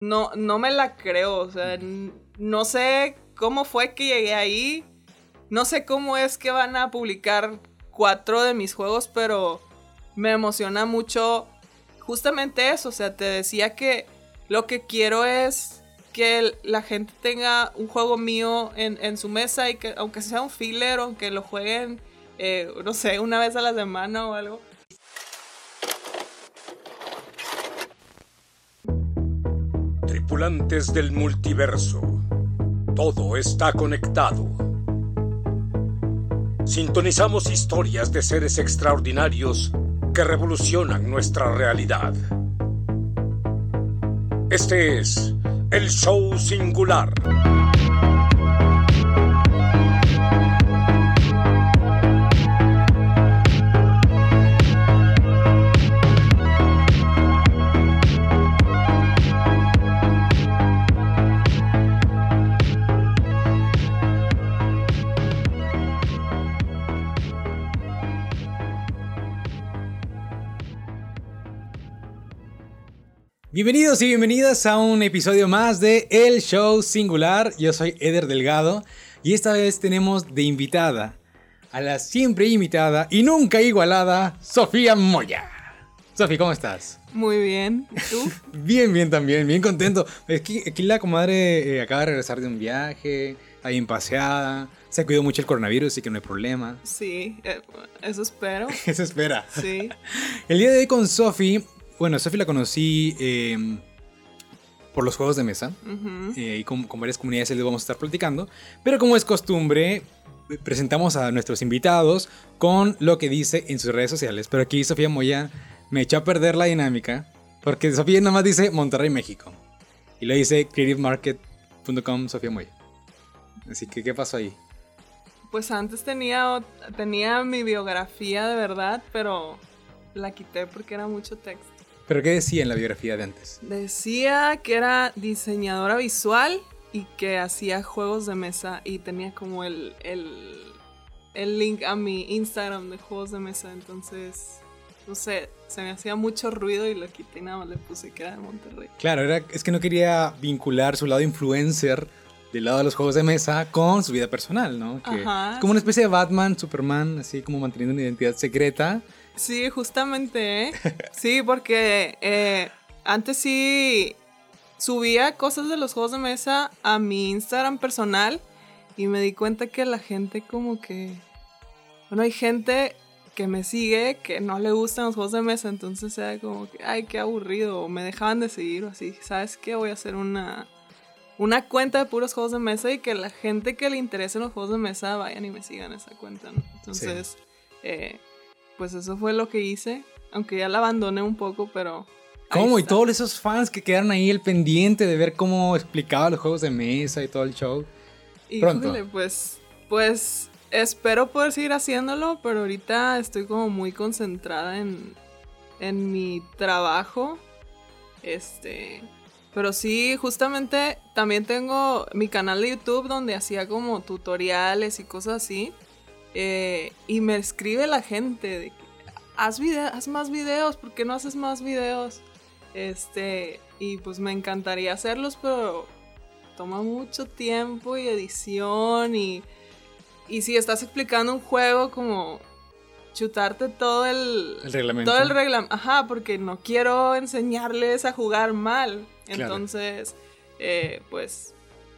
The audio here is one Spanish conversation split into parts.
no, no me la creo. O sea, no sé cómo fue que llegué ahí. No sé cómo es que van a publicar cuatro de mis juegos, pero me emociona mucho justamente eso. O sea, te decía que lo que quiero es que la gente tenga un juego mío en, su mesa y que aunque sea un filler, aunque lo jueguen, eh, no sé, una vez a la semana o algo. Del multiverso. Todo está conectado. Sintonizamos historias de seres extraordinarios que revolucionan nuestra realidad. Este es el show singular. Bienvenidos y bienvenidas a un episodio más de El Show Singular. Yo soy Eder Delgado y esta vez tenemos de invitada a la siempre invitada y nunca igualada Sofía Moya. Sofía, ¿cómo estás? Muy bien. ¿Y tú? bien, bien también, bien contento. Aquí, aquí la comadre eh, acaba de regresar de un viaje, ahí en paseada. Se cuidó mucho el coronavirus, así que no hay problema. Sí, eh, eso espero. eso espera. Sí. El día de hoy con Sofi bueno, Sofi la conocí em, por los juegos de mesa eh, y con, varias comunidades les vamos a estar platicando. Pero como es costumbre, presentamos a nuestros invitados con lo que dice en sus redes sociales. Pero aquí Sofía Moya me echó a perder la dinámica porque Sofía nada más dice Monterrey, México. Y lo dice creativemarket.com Sofía Moya. Así que, ¿qué pasó ahí? Pues antes tenía, tenía mi biografía de verdad, pero la quité porque era mucho texto. ¿Pero qué decía en la biografía de antes? Decía que era diseñadora visual y que hacía juegos de mesa y tenía como el, el, link a mi Instagram de juegos de mesa. Entonces, no sé, se me hacía mucho ruido y lo quité y nada más le puse que era de Monterrey. Claro, era, es que no quería vincular su lado influencer del lado de los juegos de mesa con su vida personal, ¿no? Que es como una especie de Batman, Superman, así como manteniendo una identidad secreta Sí, justamente, ¿eh? Sí, porque eh, antes sí subía cosas de los juegos de mesa a mi Instagram personal y me di cuenta que la gente como que... Bueno, hay gente que me sigue que no le gustan los juegos de mesa, entonces era como que, ay, qué aburrido, o me dejaban de seguir o así. ¿Sabes qué? Voy a hacer una, una cuenta de puros juegos de mesa y que la gente que le interese los juegos de mesa vayan y me sigan esa cuenta, ¿no? Entonces, eh, pues eso fue lo que hice, aunque ya la abandoné un poco, pero... ¿Cómo? Y todos esos fans que quedaron ahí el pendiente de ver cómo explicaba los juegos de mesa y todo el show. Pronto. pues, pues espero poder seguir haciéndolo, pero ahorita estoy como muy concentrada en, en mi trabajo. Este, pero sí, justamente también tengo mi canal de YouTube donde hacía como tutoriales y cosas así. Eh, y me escribe la gente de que haz, haz más videos, ¿por qué no haces más videos? Este, y pues me encantaría hacerlos, pero toma mucho tiempo y edición y, y si estás explicando un juego como chutarte todo el, reglamento. Todo el reglamento, ajá, porque no quiero enseñarles a jugar mal. Entonces, eh, pues...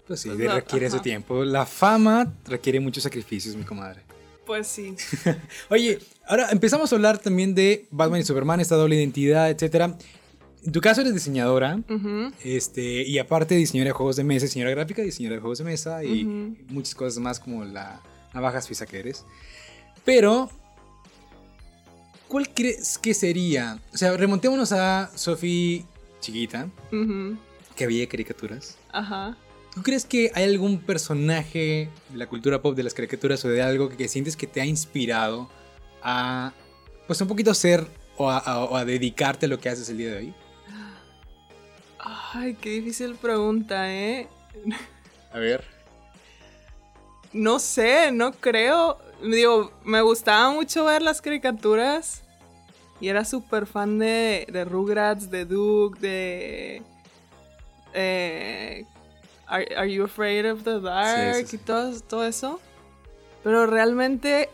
Pues sí, pues requiere ese tiempo. La fama requiere muchos sacrificios, mi comadre. Pues sí. Oye, ahora empezamos a hablar también de Batman y Superman, esta doble identidad, etcétera. En tu caso eres diseñadora, este, y aparte diseñadora de juegos de mesa, diseñadora gráfica, diseñadora de juegos de mesa y muchas cosas más como la navaja suiza que eres. Pero, ¿cuál crees que sería? O sea, remontémonos a Sophie chiquita, que había caricaturas. Ajá. ¿Tú crees que hay algún personaje de la cultura pop, de las caricaturas o de algo que, sientes que te ha inspirado a, pues un poquito ser o a, dedicarte a lo que haces el día de hoy? Ay, qué difícil pregunta, ¿eh? A ver. No sé, no creo. Digo, me gustaba mucho ver las caricaturas. Y era súper fan de, de Rugrats, de Doug, de eh, are, You Afraid of the Dark? y todo, todo eso. Pero realmente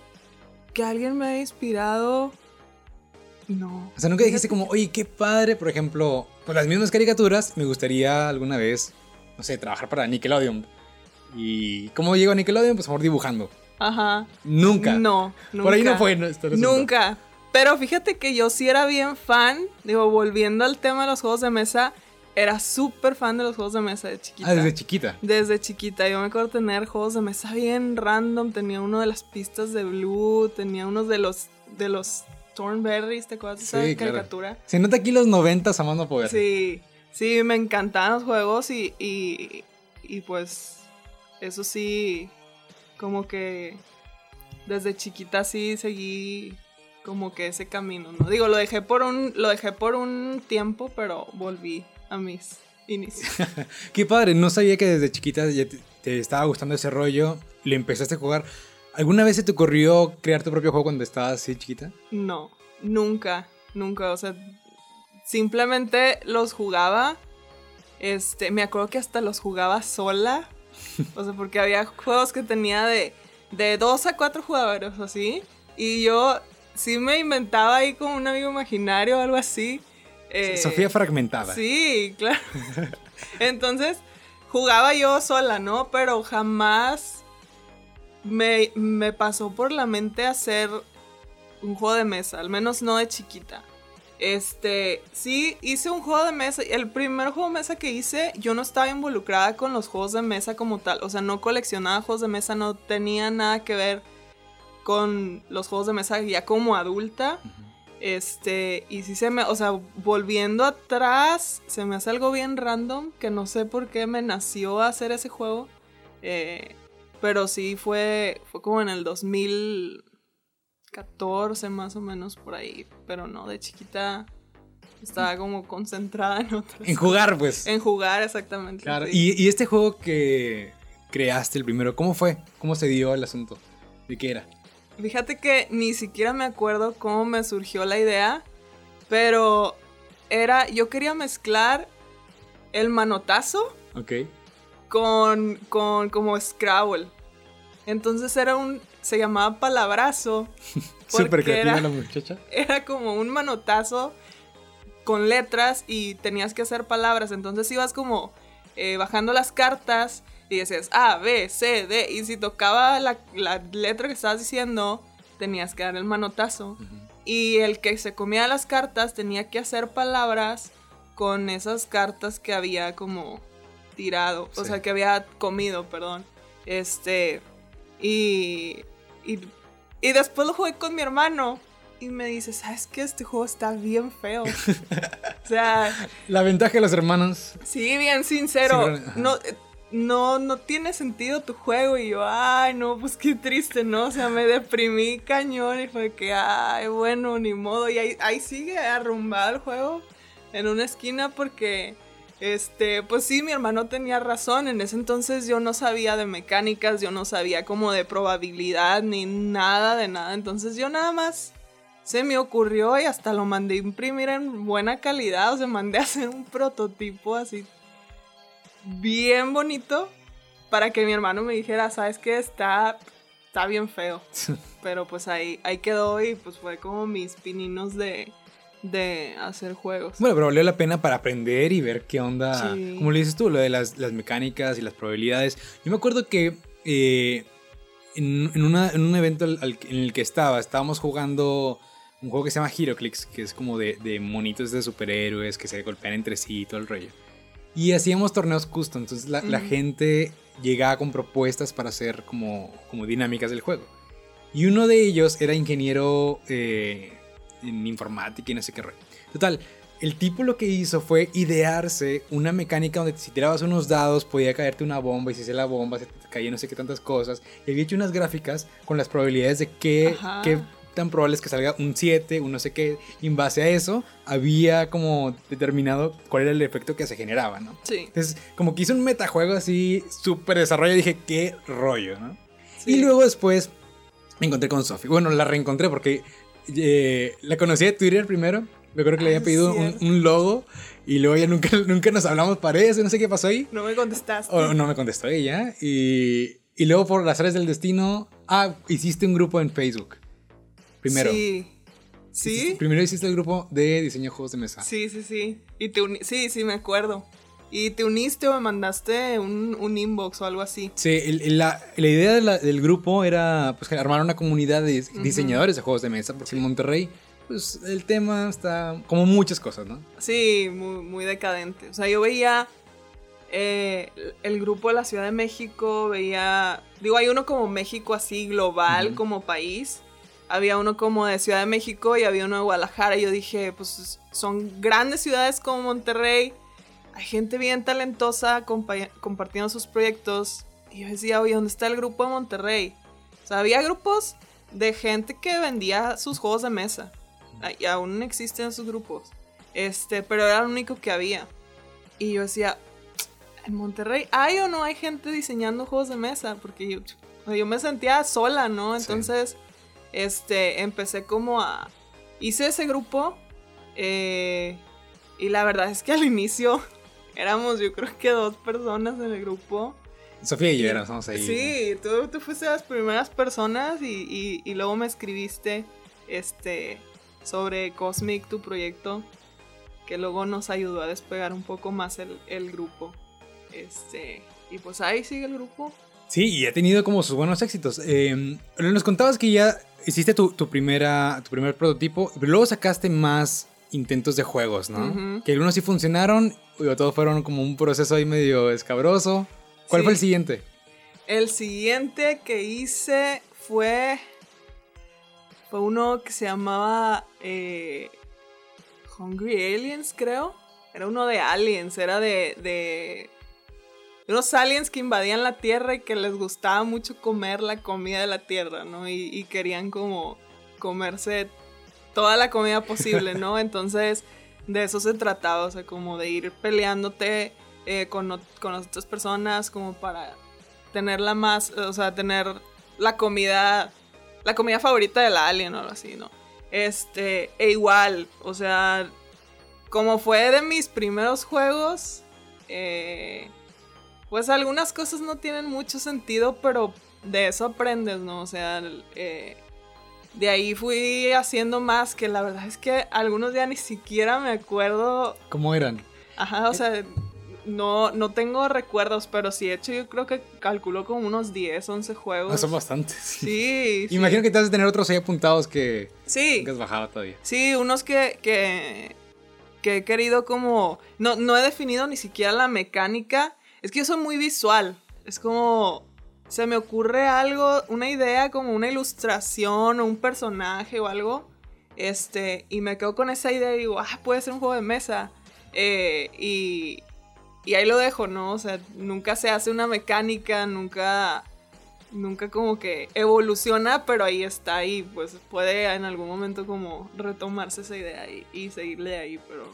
que alguien me haya inspirado, no. O sea, nunca dijiste como, oye, qué padre, por ejemplo, por las mismas caricaturas, me gustaría alguna vez, no sé, trabajar para Nickelodeon. ¿Y cómo llego a Nickelodeon? Pues por dibujando. Ajá. Nunca. No, nunca. Por ahí no fue. nunca. Pero fíjate que yo sí era bien fan, digo, volviendo al tema de los juegos de mesa, era súper fan de los juegos de mesa de chiquita. Ah, desde chiquita. Desde chiquita. Yo me acuerdo tener juegos de mesa bien random. Tenía uno de las pistas de Blue, tenía uno de los de los Thornberries, ¿te acuerdas de esa caricatura? Se nota aquí los 90 a más poder. Sí, sí, me encantaban los juegos y, y, y pues eso sí, como que desde chiquita sí seguí como que ese camino, ¿no? Digo, lo dejé por un, lo dejé por un tiempo, pero volví a mis inicios. Qué padre, no sabía que desde chiquita ya te, estaba gustando ese rollo, le empezaste a jugar. ¿Alguna vez se te ocurrió crear tu propio juego cuando estabas así chiquita? No, nunca, nunca, o sea, simplemente los jugaba. Este, me acuerdo que hasta los jugaba sola. O sea, porque había juegos que tenía de, de dos a cuatro jugadores, así. Y yo sí me inventaba ahí como un amigo imaginario o algo así. Eh, Sofía fragmentada. Sí, claro. Entonces, jugaba yo sola, ¿no? Pero jamás me, me pasó por la mente hacer un juego de mesa, al menos no de chiquita. Este, sí, hice un juego de mesa. El primer juego de mesa que hice, yo no estaba involucrada con los juegos de mesa como tal. O sea, no coleccionaba juegos de mesa, no tenía nada que ver con los juegos de mesa ya como adulta. Este, y sí se me, o sea, volviendo atrás, se me hace algo bien random, que no sé por qué me nació hacer ese juego. Eh, pero sí fue, fue como en el 2014 más o menos por ahí. Pero no, de chiquita estaba como concentrada en otras. En jugar, pues. En jugar, exactamente. Claro. ¿Y, ¿Y este juego que creaste el primero, cómo fue? ¿Cómo se dio el asunto? ¿De qué era? Fíjate que ni siquiera me acuerdo cómo me surgió la idea, pero era, yo quería mezclar el manotazo con, con como Scrabble. Entonces era un, se llamaba palabrazo. Súper creativa la muchacha. Era como un manotazo con letras y tenías que hacer palabras. Entonces ibas como eh, bajando las cartas y decías A, B, C, D. Y si tocaba la, letra que estabas diciendo, tenías que dar el manotazo. Y el que se comía las cartas tenía que hacer palabras con esas cartas que había como tirado. O sea, que había comido, perdón. Este. Y, y. Y después lo jugué con mi hermano. Y me dice, ¿sabes qué? Este juego está bien feo. o sea... La ventaja de los hermanos. Sí, bien sincero. no, no, no tiene sentido tu juego. Y yo, ay, no, pues qué triste, ¿no? O sea, me deprimí cañón y fue que, ay, bueno, ni modo. Y ahí, ahí sigue arrumbado el juego en una esquina porque, este, pues sí, mi hermano tenía razón. En ese entonces yo no sabía de mecánicas, yo no sabía como de probabilidad ni nada de nada. Entonces yo nada más se me ocurrió y hasta lo mandé a imprimir en buena calidad. O sea, mandé a hacer un prototipo así bien bonito para que mi hermano me dijera, ¿sabes qué? Está, está bien feo. Pero pues ahí, ahí quedó y pues fue como mis pininos de, de hacer juegos. Bueno, pero valió la pena para aprender y ver qué onda. Como le dices tú, lo de las, mecánicas y las probabilidades. Yo me acuerdo que eh, en, un evento en el que estaba, estábamos jugando un juego que se llama HeroClix, que es como de, de monitos de superhéroes que se golpean entre sí y todo el rollo. Y hacíamos torneos custom, entonces la, gente llegaba con propuestas para hacer como, como dinámicas del juego. Y uno de ellos era ingeniero eh, en informática y no sé qué rollo. Total, el tipo lo que hizo fue idearse una mecánica donde si tirabas unos dados podía caerte una bomba y si se la bomba se te caía no sé qué tantas cosas. Y había hecho unas gráficas con las probabilidades de qué, qué tan probable es que salga un 7, un no sé qué. Y en base a eso, había como determinado cuál era el efecto que se generaba, ¿no? Sí. Entonces, como que hice un metajuego así, súper desarrollo, dije, qué rollo, ¿no? Y luego después me encontré con Sophie. Bueno, la reencontré porque eh, la conocí de Twitter primero. Me acuerdo que le había ah, pedido un, logo Y luego ya nunca, nunca nos hablamos para eso, no sé qué pasó ahí. No me contestaste. O no me contestó ella. Y, y luego por las áreas del destino, ah, hiciste un grupo en Facebook. Primero. Sí. ¿Sí? primero hiciste el grupo de diseño de juegos de mesa. Sí, sí, sí. Y te Sí, sí, me acuerdo. ¿Y te uniste o me mandaste un, un inbox o algo así? Sí, la, la, idea del grupo era pues, armar una comunidad de diseñadores de juegos de mesa, porque en Monterrey pues el tema está como muchas cosas, ¿no? Sí, muy, muy decadente. O sea, yo veía eh, el grupo de la Ciudad de México, veía, digo, hay uno como México así global como país, había uno como de Ciudad de México y había uno de Guadalajara. Y yo dije, pues son grandes ciudades como Monterrey, hay gente bien talentosa compartiendo sus proyectos. Y yo decía, oye, ¿dónde está el grupo de Monterrey? O sea, había grupos de gente que vendía sus juegos de mesa y aún existen esos grupos. Este, pero era lo único que había. Y yo decía, ¿en Monterrey hay o no hay gente diseñando juegos de mesa? Porque yo, yo me sentía sola, ¿no? Entonces, este, empecé como a... Hice ese grupo eh, y la verdad es que al inicio éramos yo creo que dos personas en el grupo. Sofía y yo éramos ahí. Sí, tú, tú fuiste las primeras personas y, y, y luego me escribiste este sobre Cosmic, tu proyecto, que luego nos ayudó a despegar un poco más el, grupo. Este, y pues ahí sigue el grupo. Sí, y ha tenido como sus buenos éxitos. Eh, nos contabas que ya hiciste tu, primera, tu primer prototipo, pero luego sacaste más intentos de juegos, ¿no? Que algunos sí funcionaron, y todos fueron como un proceso ahí medio escabroso. ¿Cuál fue el siguiente? El siguiente que hice fue fue uno que se llamaba eh, Hungry Aliens, creo. Era uno de aliens, era de, de unos aliens que invadían la Tierra y que les gustaba mucho comer la comida de la Tierra, ¿no? Y, querían como comerse toda la comida posible, ¿no? Entonces, de eso se trataba, o sea, como de ir peleándote eh, con, con otras personas, como para tenerla más, o sea, tener la comida la comida favorita de la alien o algo así, ¿no? Este, e igual, o sea, como fue de mis primeros juegos, eh, pues algunas cosas no tienen mucho sentido, pero de eso aprendes, ¿no? O sea, eh, de ahí fui haciendo más que la verdad es que algunos ya ni siquiera me acuerdo. ¿Cómo eran? Ajá, o sea, no, no tengo recuerdos, pero sí he hecho, yo creo que calculo como unos 10, 11 juegos. Ah, son bastantes. Sí. Imagino que te has de tener otros ahí apuntados que, sí. que has bajado todavía. Sí, unos que, que, que he querido como... No, no he definido ni siquiera la mecánica. Es que yo soy muy visual. Es como... Se me ocurre algo, una idea como una ilustración o un personaje o algo. Este, y me quedo con esa idea y digo, ah, puede ser un juego de mesa. Eh, y, y ahí lo dejo, ¿no? O sea, nunca se hace una mecánica, nunca, nunca como que evoluciona, pero ahí está y pues puede en algún momento como retomarse esa idea y, seguirle ahí, pero...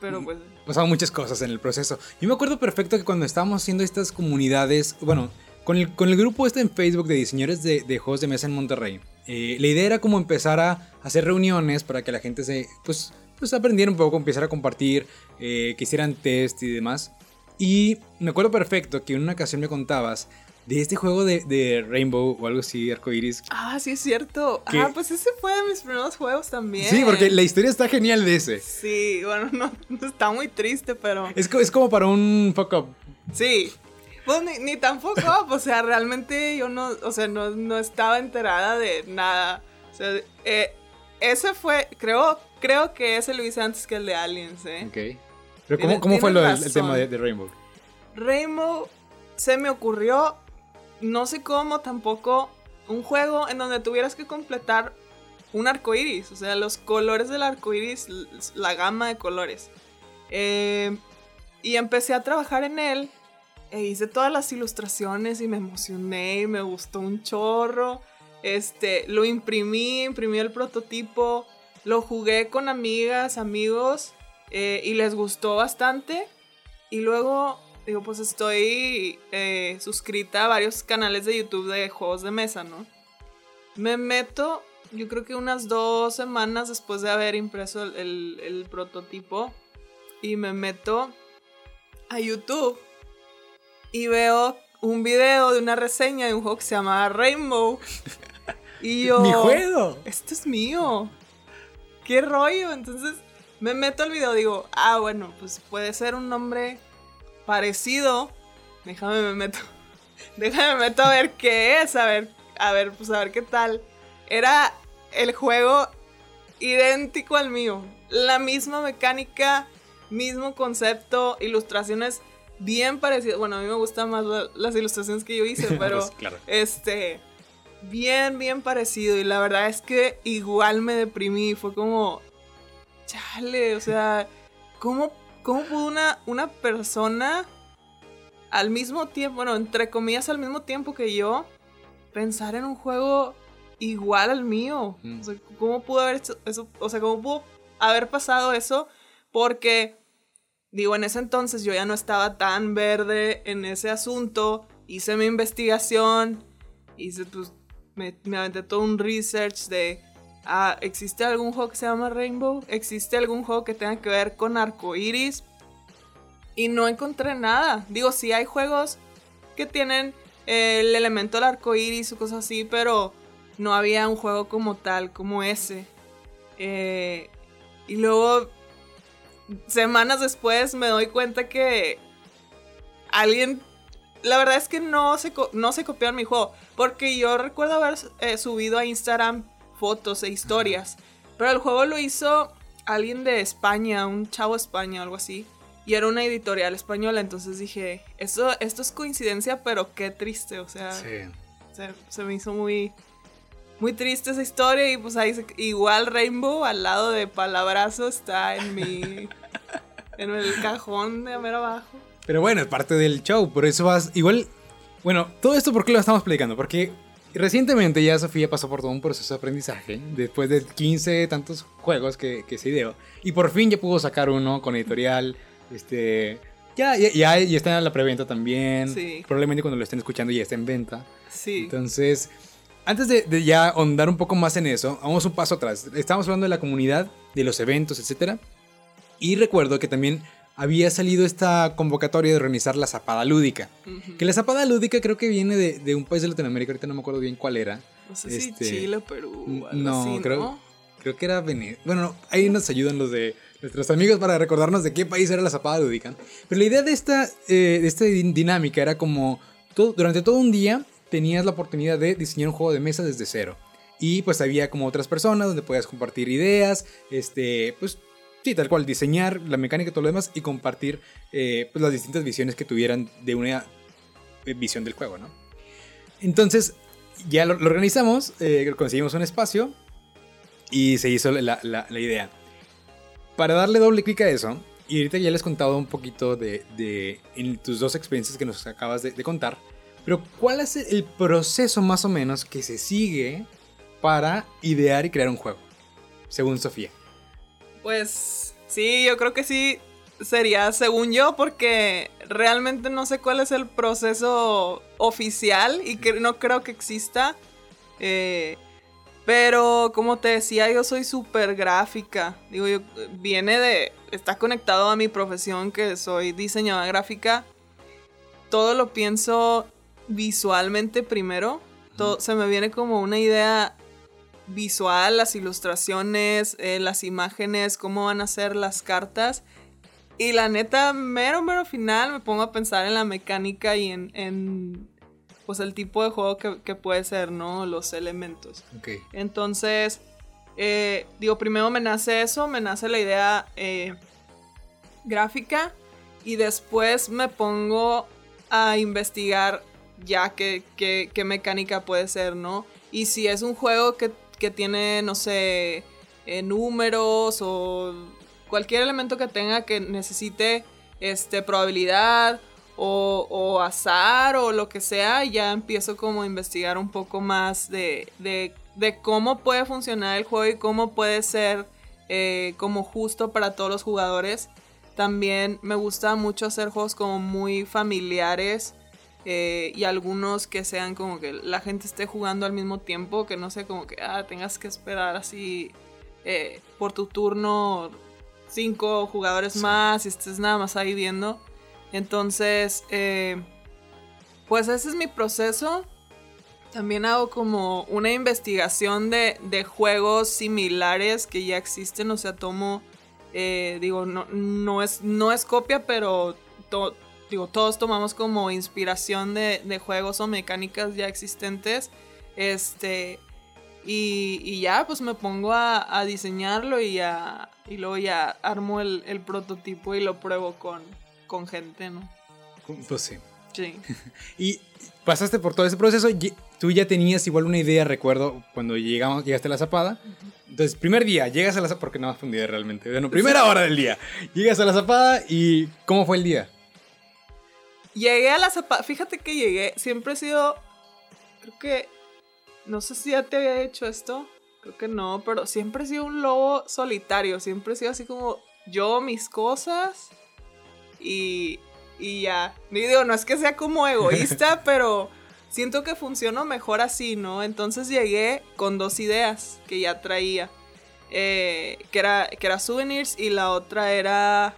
Pero mm, pues... Pasaban muchas cosas en el proceso. Yo me acuerdo perfecto que cuando estábamos haciendo estas comunidades, bueno, con el, con el grupo este en Facebook de diseñadores de, de juegos de mesa en Monterrey, eh, la idea era como empezar a hacer reuniones para que la gente se, pues, pues aprendiera un poco, empezar a compartir, eh, que hicieran test y demás. Y me acuerdo perfecto que en una ocasión me contabas de este juego de, Rainbow o algo así, arcoiris. Ah, sí, es cierto. Ah, pues ese fue de mis primeros juegos también. Sí, porque la historia está genial de ese. Sí, bueno, no, está muy triste, pero. Es, es como para un fuck up. Sí. Pues ni, ni up, o sea, realmente yo no, o sea, no, no estaba enterada de nada. O sea, eh, ese fue, creo, creo que ese lo hice antes que el de Aliens, ¿eh? Ok. Pero ¿cómo, fue lo, el, tema de, Rainbow? Rainbow se me ocurrió, no sé cómo tampoco, un juego en donde tuvieras que completar un arco iris, o sea, los colores del arco iris, la gama de colores. Eh, y empecé a trabajar en él, e hice todas las ilustraciones y me emocioné y me gustó un chorro. Este, lo imprimí, imprimí el prototipo, lo jugué con amigas, amigos eh, y les gustó bastante. Y luego, digo, pues estoy eh, suscrita a varios canales de YouTube de juegos de mesa, ¿no? Me meto, yo creo que unas dos semanas después de haber impreso el, prototipo y me meto a YouTube y veo un video de una reseña de un juego que se llama Rainbow. Y yo... ¡Mi juego! Esto es mío. ¿Qué rollo? Entonces me meto al video, digo, ah, bueno, pues puede ser un nombre parecido. Déjame me meto. Déjame me meto a ver qué es, a ver, a ver, pues a ver qué tal. Era el juego idéntico al mío. La misma mecánica, mismo concepto, ilustraciones bien parecidas. Bueno, a mí me gustan más las ilustraciones que yo hice, pero Pues, claro. este bien, bien parecido. Y la verdad es que igual me deprimí. Fue como, chale, o sea, ¿cómo, cómo pudo una, una persona al mismo tiempo, bueno, entre comillas al mismo tiempo que yo, pensar en un juego igual al mío? Mm. O sea, ¿cómo pudo haber hecho eso? O sea, ¿cómo pudo haber pasado eso? Porque, digo, en ese entonces yo ya no estaba tan verde en ese asunto. Hice mi investigación, hice pues me, me aventé todo un research de, ah, ¿existe algún juego que se llama Rainbow? ¿Existe algún juego que tenga que ver con arcoiris? Y no encontré nada. Digo, sí hay juegos que tienen eh, el elemento del arcoiris o cosas así, pero no había un juego como tal, como ese. Eh, y luego, semanas después, me doy cuenta que alguien la verdad es que no se, no se mi juego. Porque yo recuerdo haber eh, subido a Instagram fotos e historias. Pero el juego lo hizo alguien de España, un chavo de España, algo así. Y era una editorial española. Entonces dije, esto, esto es coincidencia, pero qué triste. O sea, Sí. se, se me hizo muy, muy triste esa historia. Y pues ahí, se- igual Rainbow al lado de Palabrazo está en mi. en el cajón de mero abajo. Pero bueno, es parte del show, por eso vas. Igual. Bueno, todo esto, ¿por qué lo estamos platicando? Porque recientemente ya Sofía pasó por todo un proceso de aprendizaje, después de 15 tantos juegos que, que se ideó, y por fin ya pudo sacar uno con editorial. Este. Ya, ya, ya, ya está en la preventa también. Sí. Probablemente cuando lo estén escuchando ya está en venta. Sí. Entonces, antes de, de ya ahondar un poco más en eso, vamos un paso atrás. Estábamos hablando de la comunidad, de los eventos, etc. Y recuerdo que también había salido esta convocatoria de organizar la Zapada Lúdica. Que la Zapada Lúdica creo que viene de, de un país de Latinoamérica, ahorita no me acuerdo bien cuál era. No sé si Este, Chile o Perú. algo no, así, creo- ¿no? Creo que era Venezuela. Bueno, no, ahí nos ayudan los de nuestros amigos para recordarnos de qué país era la Zapada Lúdica. Pero la idea de esta, eh, de esta din- dinámica era como todo- durante todo un día tenías la oportunidad de diseñar un juego de mesa desde cero. Y pues había como otras personas donde podías compartir ideas, este, pues sí, tal cual, diseñar la mecánica y todo lo demás y compartir eh, pues, las distintas visiones que tuvieran de una eh, visión del juego, ¿no? Entonces, ya lo, organizamos, eh, conseguimos un espacio y se hizo la, la- la idea. Para darle doble clic a eso, y ahorita ya les he contado un poquito de, de en tus dos experiencias que nos acabas de, de contar, pero ¿cuál es el proceso más o menos que se sigue para idear y crear un juego? Según Sofía. Pues sí, yo creo que sí sería según yo, porque realmente no sé cuál es el proceso oficial y que no creo que exista. Eh, pero como te decía, yo soy súper gráfica. Digo, yo, viene de. Está conectado a mi profesión, que soy diseñadora gráfica. Todo lo pienso visualmente primero. Todo, se me viene como una idea visual, las ilustraciones, eh, las imágenes, cómo van a ser las cartas. Y la neta, mero, mero final, me pongo a pensar en la mecánica y en, en, pues el tipo de juego que, que puede ser, ¿no? Los elementos. Ok. Entonces, eh, digo, primero me nace eso, me nace la idea eh, gráfica y después me pongo a investigar ya qué, qué- qué mecánica puede ser, ¿no? Y si es un juego que, que tiene, no sé, eh, números o cualquier elemento que tenga que necesite este, probabilidad o, azar o lo que sea, ya empiezo como a investigar un poco más de, de- de cómo puede funcionar el juego y cómo puede ser eh, como justo para todos los jugadores. También me gusta mucho hacer juegos como muy familiares eh, y algunos que sean como que la gente esté jugando al mismo tiempo, que no sé, como que ah, tengas que esperar así eh, por tu turno cinco jugadores más y estés nada más ahí viendo. Entonces, eh, pues ese es mi proceso. También hago como una investigación de, juegos similares que ya existen. O sea, tomo, digo, no, no, es, no es copia, pero digo, todos tomamos como inspiración de, de, juegos o mecánicas ya existentes. Este, y, ya, pues me pongo a, diseñarlo y, a, y luego ya armo el, prototipo y lo pruebo con, con gente, ¿no? Pues sí. Sí. y pasaste por todo ese proceso, tú ya tenías igual una idea, recuerdo, cuando llegamos, llegaste a la zapada. Entonces, primer día, llegas a la zapada, porque no fue un día realmente, bueno, primera hora del día, llegas a la zapada y ¿cómo fue el día? Llegué a la zapada, fíjate que llegué, siempre he sido, creo que no sé si ya te había hecho esto. Creo que no, pero siempre he sido un lobo solitario. Siempre he sido así como yo, mis cosas y, y ya. Digo, no es que sea como egoísta, pero siento que funcionó mejor así, ¿no? Entonces llegué con dos ideas que ya traía. Eh, que, era, que era Souvenirs y la otra era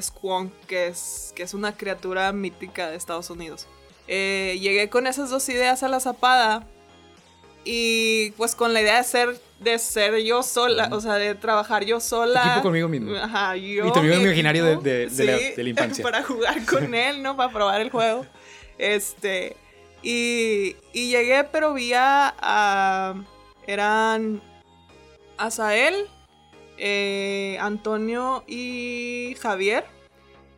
Squonk, que es, que es una criatura mítica de Estados Unidos. Eh, llegué con esas dos ideas a la zapada y pues con la idea de ser, de ser yo sola, o sea, de trabajar yo sola. Equipo conmigo mismo. Ajá, yo. Y tu amigo imaginario de, de, de, la, infancia. Para jugar con él, ¿no? Para probar el juego. Este. Y, y llegué, pero vi a. eran. Azael, eh, Antonio y Javier,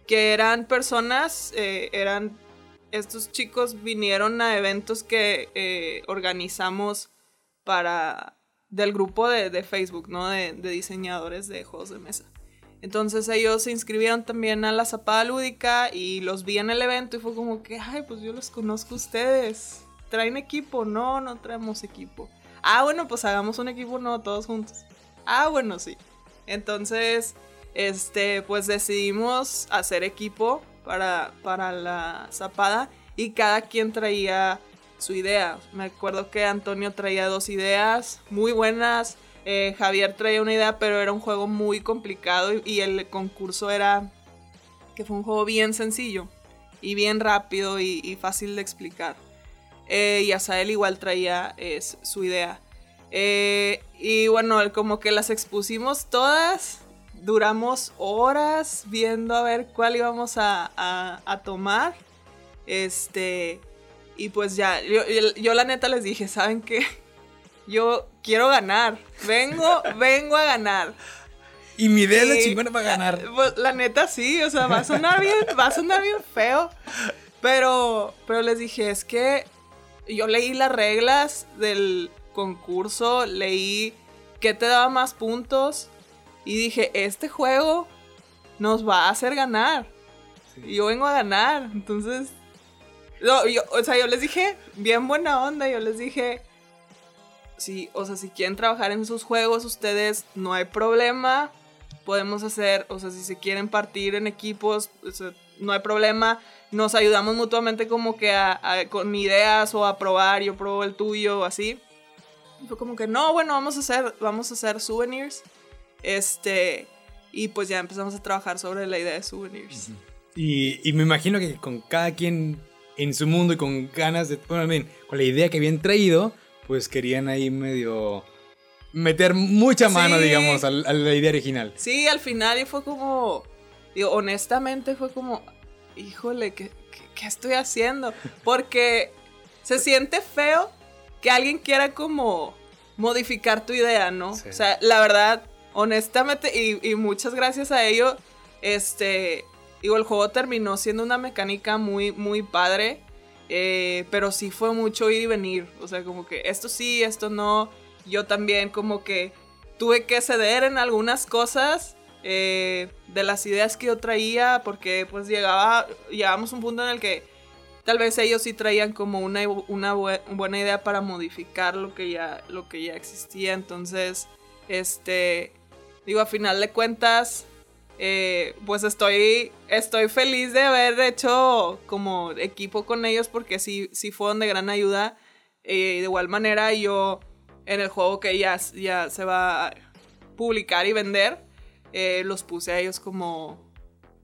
que eran personas, eh, eran estos chicos vinieron a eventos que eh, organizamos para del grupo de, Facebook, ¿no? De, diseñadores de juegos de mesa. Entonces ellos se inscribieron también a la Zapada Lúdica y los vi en el evento y fue como que, ay, pues yo los conozco a ustedes. ¿Traen equipo? No, no traemos equipo. Ah, bueno, pues hagamos un equipo, no, todos juntos. Ah, bueno, sí. Entonces, este, pues decidimos hacer equipo para, para la zapada y cada quien traía su idea. Me acuerdo que Antonio traía dos ideas muy buenas, eh, Javier traía una idea, pero era un juego muy complicado y, el concurso era que fue un juego bien sencillo y bien rápido y, fácil de explicar. Eh, y Asael igual traía su idea. Eh, y bueno, como que las expusimos todas duramos horas viendo a ver cuál íbamos a, tomar. Este, y pues ya, yo, la neta les dije, ¿saben qué? Yo quiero ganar, vengo, vengo a ganar. Y mi idea es chingona para ganar. Pues, la neta sí, o sea, va a sonar bien, va a sonar bien feo. Pero, pero les dije, es que yo leí las reglas del concurso, leí qué te daba más puntos, y dije, este juego nos va a hacer ganar. Y yo vengo a ganar. Entonces, o sea, yo les dije, bien buena onda, yo les dije, sí, o sea, si quieren trabajar en sus juegos ustedes, no hay problema. Podemos hacer, o sea, si se quieren partir en equipos, no hay problema. Nos ayudamos mutuamente como que con ideas o a probar, yo pruebo el tuyo o así. Fue como que, no, bueno, vamos a hacer, vamos a hacer souvenirs. Este, y pues ya empezamos a trabajar sobre la idea de souvenirs. y, me imagino que con cada quien en su mundo y con ganas de, bueno, con la idea que habían traído, pues querían ahí medio meter mucha mano, digamos, a, la idea original. Sí, al final y fue como, digo, honestamente fue como, híjole, ¿qué, qué estoy haciendo? Porque se siente feo que alguien quiera como modificar tu idea, ¿no? O sea, la verdad, honestamente, y, muchas gracias a ello, este, digo, el juego terminó siendo una mecánica muy, muy padre, eh, pero sí fue mucho ir y venir, o sea, como que esto sí, esto no, yo también como que tuve que ceder en algunas cosas eh, de las ideas que yo traía, porque pues llegaba, llegábamos a un punto en el que tal vez ellos sí traían como una, una buena idea para modificar lo que ya, lo que ya existía, entonces, este, Digo, a final de cuentas, eh, pues estoy, estoy feliz de haber hecho como equipo con ellos porque sí, sí fueron de gran ayuda. Eh, de igual manera, yo en el juego que ya, ya se va a publicar y vender, eh, los puse a ellos como,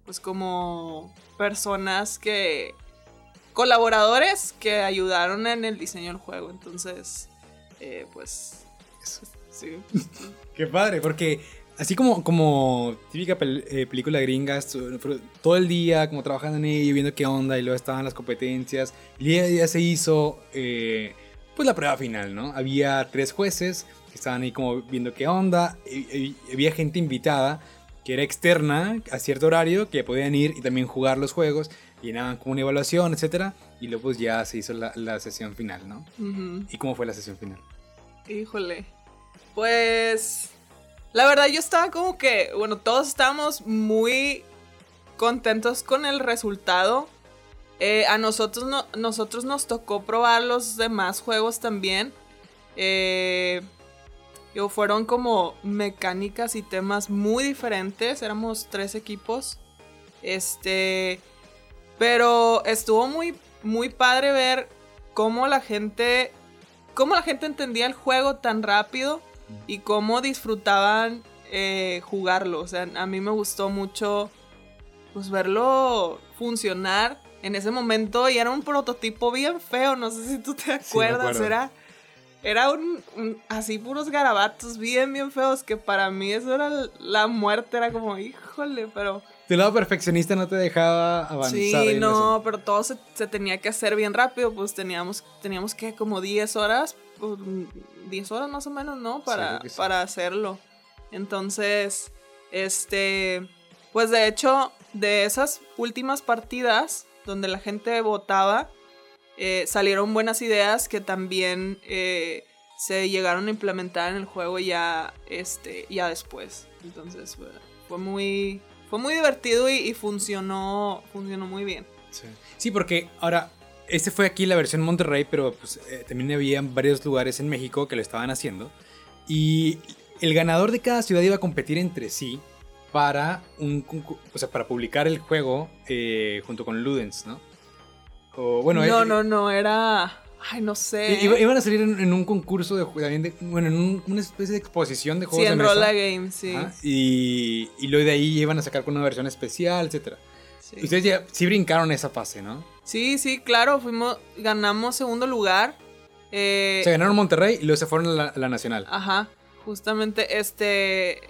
pues como personas que, colaboradores que ayudaron en el diseño del juego. Entonces, eh, pues, sí. Qué padre, porque así como, como típica eh, película gringa, todo el día como trabajando en ello, viendo qué onda, y luego estaban las competencias, y ya, se hizo eh, pues la prueba final, ¿no? Había tres jueces que estaban ahí como viendo qué onda, y, había gente invitada que era externa a cierto horario, que podían ir y también jugar los juegos, llenaban como una evaluación, etcétera, y luego pues ya se hizo la, sesión final, ¿no? ¿Y cómo fue la sesión final? Híjole, pues la verdad yo estaba como que, bueno, todos estábamos muy contentos con el resultado. Eh, a nosotros, no, nosotros nos tocó probar los demás juegos también. Eh, fueron como mecánicas y temas muy diferentes. Éramos tres equipos. Este. Pero estuvo muy, muy padre ver cómo la gente. Cómo la gente entendía el juego tan rápido y cómo disfrutaban eh, jugarlo. O sea, a mí me gustó mucho pues verlo funcionar en ese momento y era un prototipo bien feo, no sé si tú te acuerdas, era era un, así puros garabatos bien bien feos que para mí eso era la muerte, era como, híjole, pero tu lado perfeccionista no te dejaba avanzar. Sí, no, pero todo se, se, tenía que hacer bien rápido, pues teníamos, teníamos que como 10 horas 10 horas más o menos, ¿no? Para, para hacerlo. Entonces, este, pues de hecho, de esas últimas partidas donde la gente votaba, eh, salieron buenas ideas que también eh, se llegaron a implementar en el juego ya, este, ya después. Entonces, fue muy, fue muy divertido y, funcionó, funcionó muy bien. Sí. sí, porque ahora este fue aquí la versión Monterrey, pero pues, eh, también había varios lugares en México que lo estaban haciendo. Y el ganador de cada ciudad iba a competir entre sí para, un, o sea, para publicar el juego eh, junto con Ludens, ¿no? O, bueno, no, eh, no, no, era... Ay, no sé. iban a salir en, un concurso de, de bueno, en una especie de exposición de juegos sí, en Rolla Games, sí. y, y luego de ahí iban a sacar con una versión especial, etcétera. Ustedes ya sí brincaron esa fase, ¿no? Sí, sí, claro, fuimos, ganamos segundo lugar. Eh, se ganaron Monterrey y luego se fueron a la, nacional. Ajá, justamente, este,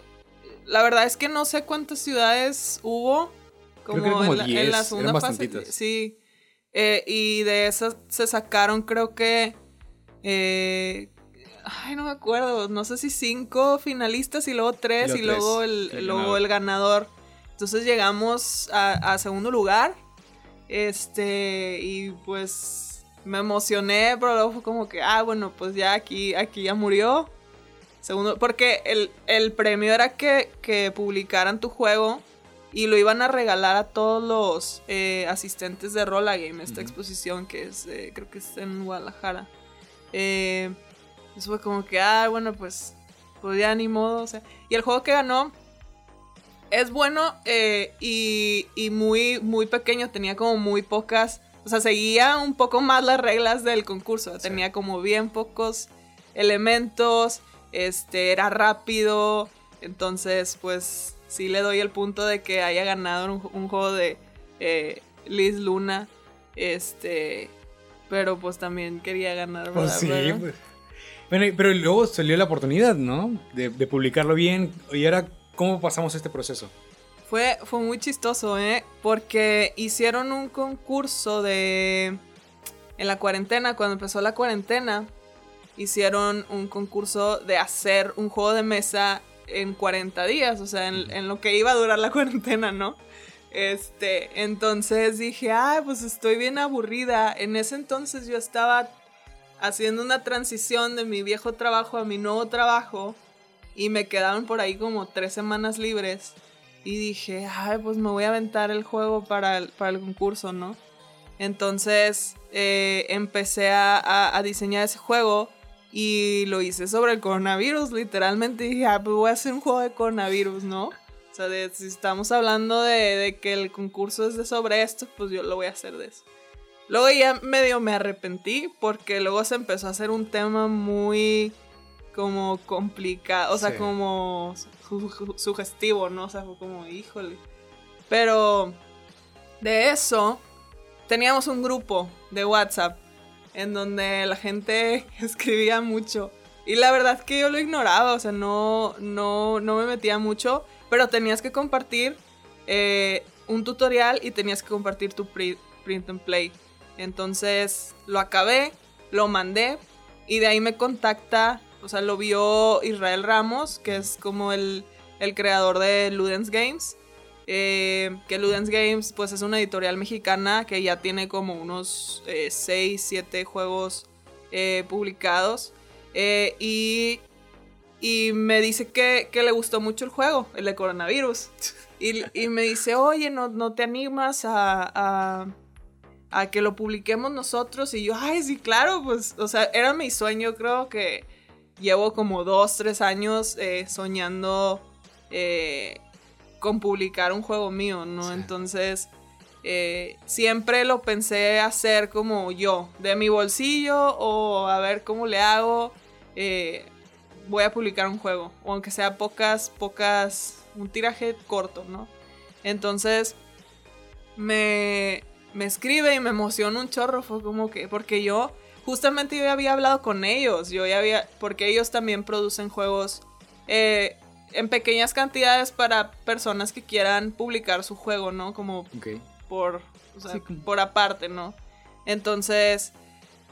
la verdad es que no sé cuántas ciudades hubo. Como, creo que como en, la, segunda fase. Sí. Eh, y de esas se sacaron, creo que. Eh, ay, no me acuerdo. No sé si cinco finalistas y luego tres y, luego, el, luego el ganador. Entonces llegamos a, segundo lugar. Este, y pues me emocioné, pero luego fue como que, ah, bueno, pues ya aquí, aquí ya murió. Segundo, porque el, premio era que, que, publicaran tu juego y lo iban a regalar a todos los eh, asistentes de Rolla Game, esta exposición que es, creo que es en Guadalajara. Eh, eso fue como que, ah, bueno, pues, pues ya ni modo, o sea. Y el juego que ganó es bueno eh, y, muy, muy pequeño, tenía como muy pocas, o sea, seguía un poco más las reglas del concurso, tenía como bien pocos elementos, este, era rápido, entonces pues sí le doy el punto de que haya ganado un, juego de eh, Liz Luna, este, pero pues también quería ganar, Pues sí, pues. Bueno, pero luego salió la oportunidad, ¿no? De, de publicarlo bien y era ¿Cómo pasamos este proceso? Fue, fue muy chistoso, ¿eh? Porque hicieron un concurso de... En la cuarentena, cuando empezó la cuarentena, hicieron un concurso de hacer un juego de mesa en 40 días, o sea, en, lo que iba a durar la cuarentena, ¿no? Este, entonces dije, ay, pues estoy bien aburrida. En ese entonces yo estaba haciendo una transición de mi viejo trabajo a mi nuevo trabajo y me quedaron por ahí como tres semanas libres. Y dije, ay, pues me voy a aventar el juego para el, para el concurso, ¿no? Entonces eh, empecé a, a, diseñar ese juego y lo hice sobre el coronavirus. Literalmente dije, ah, pues voy a hacer un juego de coronavirus, ¿no? O sea, de, si estamos hablando de, de, que el concurso es de sobre esto, pues yo lo voy a hacer de eso. Luego ya medio me arrepentí porque luego se empezó a hacer un tema muy como complicado, o sea, como sugestivo, ¿no? O sea, fue como, híjole. Pero de eso, teníamos un grupo de WhatsApp en donde la gente escribía mucho. Y la verdad que yo lo ignoraba, o sea, no, no, no me metía mucho, pero tenías que compartir eh, un tutorial y tenías que compartir tu print and play. Entonces lo acabé, lo mandé y de ahí me contacta, o sea, lo vio Israel Ramos, que es como el, creador de Ludens Games. Eh, que Ludens Games pues es una editorial mexicana que ya tiene como unos 6, eh, 7 juegos eh, publicados. y, y me dice que, le gustó mucho el juego, el de coronavirus. Y, me dice, oye, ¿no, no te animas a a que lo publiquemos nosotros y yo, ay, sí, claro, pues, o sea, era mi sueño, creo que llevo como dos, tres años soñando eh, con publicar un juego mío, ¿no? Entonces, eh, siempre lo pensé hacer como yo, de mi bolsillo o a ver cómo le hago, voy a publicar un juego, o aunque sea pocas, pocas, un tiraje corto, ¿no? Entonces, me, me escribe y me emociona un chorro. Fue como que, porque yo, justamente yo ya había hablado con ellos. Yo ya había, porque ellos también producen juegos eh, en pequeñas cantidades para personas que quieran publicar su juego, ¿no? Como por, por aparte, ¿no? Entonces,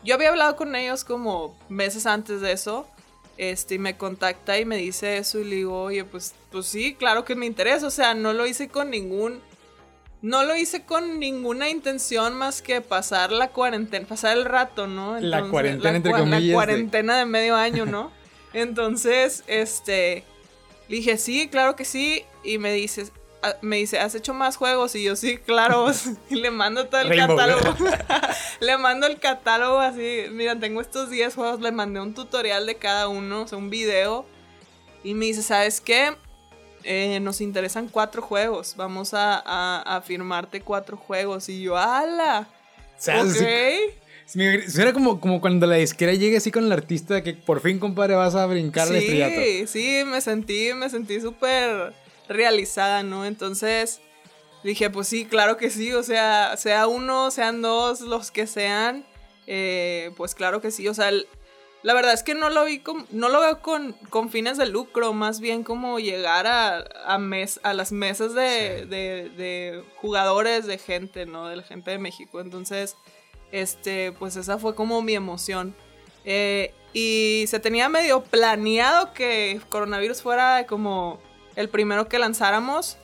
yo había hablado con ellos como meses antes de eso. Este, y me contacta y me dice eso y le digo, oye, pues, pues sí, claro que me interesa. O sea, no lo hice con ningún no lo hice con ninguna intención más que pasar la cuarentena, pasar el rato, ¿no? la cuarentena, entre comillas. La cuarentena de... medio año, ¿no? Entonces, este, dije, sí, claro que sí. Y me dice, ah, me dice, ¿has hecho más juegos? Y yo, sí, claro. y le mando todo el catálogo. le mando el catálogo así. Mira, tengo estos 10 juegos. Le mandé un tutorial de cada uno, o sea, un video. Y me dice, ¿sabes qué? Eh, nos interesan cuatro juegos, vamos a, firmarte cuatro juegos. Y yo, ¡ala! ok. Suena como, como cuando la disquera llegue así con el artista que por fin, compadre, vas a brincar sí, Sí, sí, me sentí, me sentí súper realizada, ¿no? Entonces dije, pues sí, claro que sí, o sea, sea uno, sean dos, los que sean, eh, pues claro que sí, o sea, la verdad es que no lo vi no lo veo con, con, fines de lucro, más bien como llegar a, a, mes, a las mesas de, de, jugadores, de gente, ¿no? De la gente de México. Entonces, este, pues esa fue como mi emoción. Eh, y se tenía medio planeado que coronavirus fuera como el primero que lanzáramos.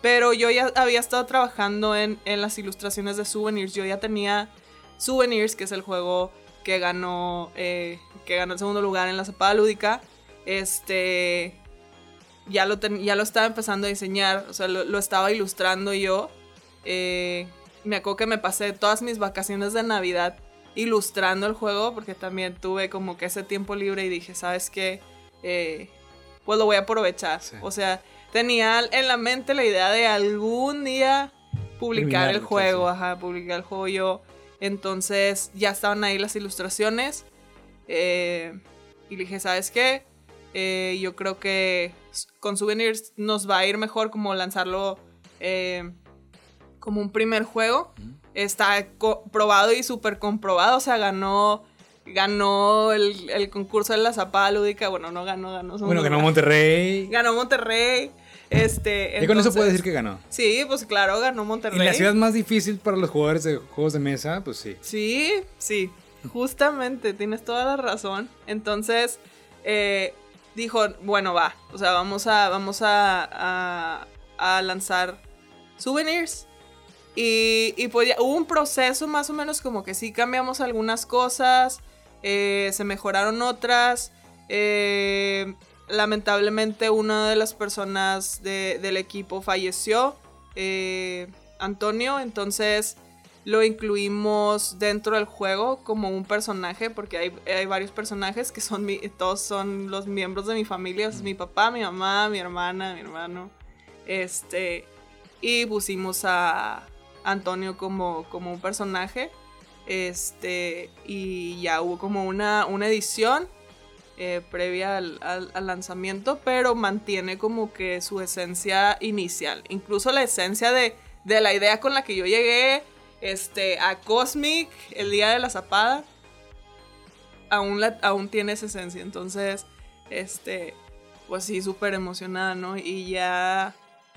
Pero yo ya había estado trabajando en, en las ilustraciones de Souvenirs. Yo ya tenía Souvenirs, que es el juego que ganó, eh, que ganó el segundo lugar en la zapada lúdica, este, ya lo, ya lo estaba empezando a diseñar, o sea, lo, estaba ilustrando yo. Eh, me acuerdo que me pasé todas mis vacaciones de Navidad ilustrando el juego, porque también tuve como que ese tiempo libre y dije, ¿sabes qué? Eh, pues lo voy a aprovechar. O sea, tenía en la mente la idea de algún día publicar el juego, ajá, publicar el juego yo. Entonces ya estaban ahí las ilustraciones. Eh, y dije, ¿sabes qué? Eh, yo creo que con Souvenirs nos va a ir mejor como lanzarlo eh, como un primer juego. Está probado y súper comprobado. O sea, ganó, ganó el, concurso de la zapada lúdica. Bueno, no ganó, ganó. Bueno, ganó Monterrey. Ganó Monterrey. Este, y con eso puede decir que ganó. Sí, pues claro, ganó Monterrey. Y la ciudad más difícil para los jugadores de juegos de mesa, pues sí. Sí, sí, justamente, tienes toda la razón. Entonces, eh, dijo, bueno, va, o sea, vamos a, vamos a, a, lanzar souvenirs. Y, y pues hubo un proceso más o menos como que sí cambiamos algunas cosas, eh, se mejoraron otras. Eh, lamentablemente una de las personas del equipo falleció, eh, Antonio, entonces lo incluimos dentro del juego como un personaje, porque hay, varios personajes que son todos son los miembros de mi familia, es mi papá, mi mamá, mi hermana, mi hermano, este, y pusimos a Antonio como, como un personaje, este, y ya hubo como una, una edición eh, previa al, lanzamiento, pero mantiene como que su esencia inicial. Incluso la esencia de, la idea con la que yo llegué este, a Cosmic el día de la zapada, aún, aún tiene esa esencia. Entonces, este, pues sí, súper emocionada, ¿no? Y ya,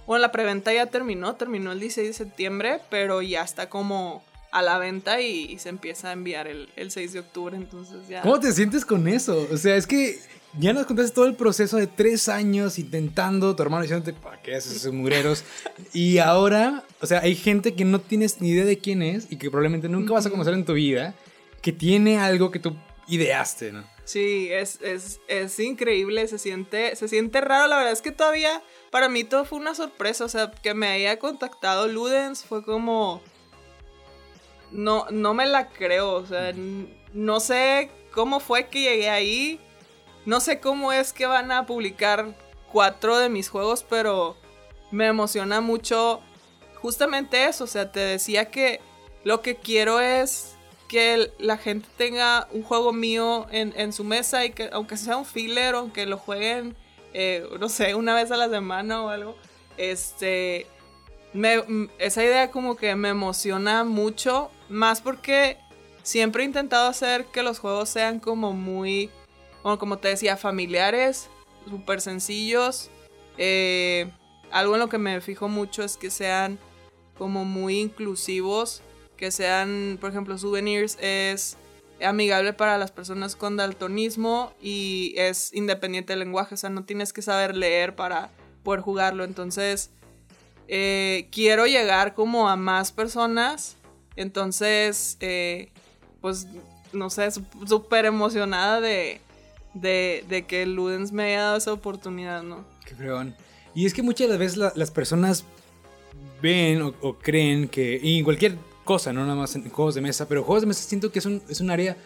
bueno, la preventa ya terminó, terminó el 16 de septiembre, pero ya está como a la venta y, se empieza a enviar el, 6 de octubre, entonces ya... ¿Cómo te sientes con eso? O sea, es que ya nos contaste todo el proceso de tres años intentando, tu hermano diciéndote, ¿para qué haces esos mugreros? y ahora, o sea, hay gente que no tienes ni idea de quién es y que probablemente nunca vas a conocer en tu vida, que tiene algo que tú ideaste, ¿no? Sí, es, es, increíble, se siente, se siente raro, la verdad es que todavía para mí todo fue una sorpresa, o sea, que me haya contactado Ludens fue como no, no me la creo. O sea, no sé cómo fue que llegué ahí. No sé cómo es que van a publicar cuatro de mis juegos, pero me emociona mucho justamente eso. O sea, te decía que lo que quiero es que la gente tenga un juego mío en, su mesa y que aunque sea un filler, aunque lo jueguen, eh, no sé, una vez a la semana o algo, este, esa idea como que me emociona mucho más porque siempre he intentado hacer que los juegos sean como muy, bueno, como te decía, familiares, súper sencillos. Eh, algo en lo que me fijo mucho es que sean como muy inclusivos, que sean, por ejemplo, Souvenirs es amigable para las personas con daltonismo y es independiente del lenguaje, o sea, no tienes que saber leer para poder jugarlo, entonces eh, quiero llegar como a más personas entonces, eh, pues, no sé, súper emocionada de, de, que Ludens me haya dado esa oportunidad, ¿no? Qué fregón. Y es que muchas de las veces las personas ven o, creen que, y en cualquier cosa, no nada más en juegos de mesa, pero juegos de mesa siento que es un, es un área